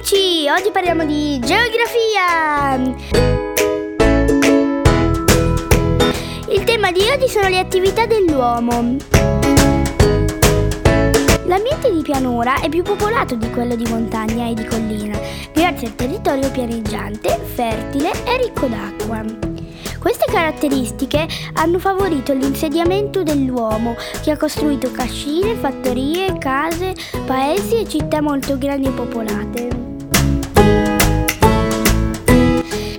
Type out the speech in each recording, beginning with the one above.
amici, oggi parliamo di geografia. Il tema di oggi sono le attività dell'uomo. L'ambiente di pianura è più popolato di quello di montagna e di collina, grazie al territorio pianeggiante, fertile e ricco d'acqua. Queste caratteristiche hanno favorito l'insediamento dell'uomo, che ha costruito cascine, fattorie, case, paesi e città molto grandi e popolate.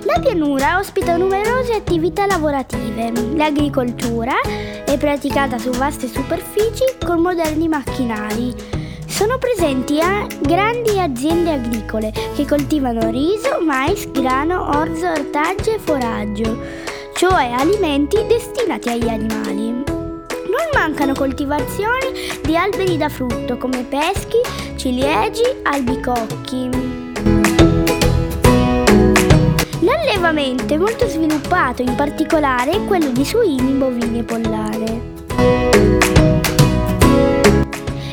La pianura ospita numerose attività lavorative. L'agricoltura è praticata su vaste superfici con moderni macchinari. Sono presenti grandi aziende agricole che coltivano riso, mais, grano, orzo, ortaggi e foraggio cioè alimenti destinati agli animali. Non mancano coltivazioni di alberi da frutto come peschi, ciliegi, albicocchi. L'allevamento è molto sviluppato, in particolare quello di suini, bovini e pollare.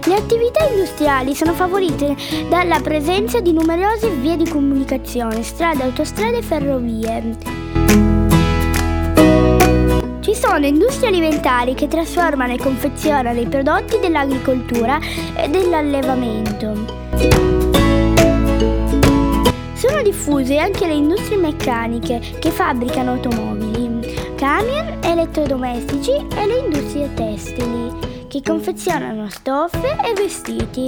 Le attività industriali sono favorite dalla presenza di numerose vie di comunicazione, strade, autostrade e ferrovie. Ci sono industrie alimentari che trasformano e confezionano i prodotti dell'agricoltura e dell'allevamento. Sono diffuse anche le industrie meccaniche che fabbricano automobili, camion, elettrodomestici e le industrie tessili che confezionano stoffe e vestiti.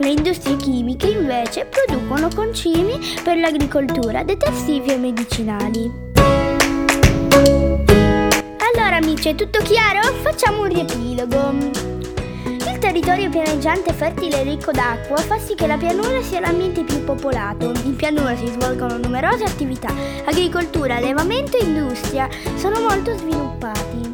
Le industrie chimiche invece producono concimi per l'agricoltura, detersivi e medicinali. Allora amici, è tutto chiaro? Facciamo un riepilogo. Territorio pianeggiante, fertile e ricco d'acqua fa sì che la pianura sia l'ambiente più popolato. In pianura si svolgono numerose attività, agricoltura, allevamento e industria sono molto sviluppati.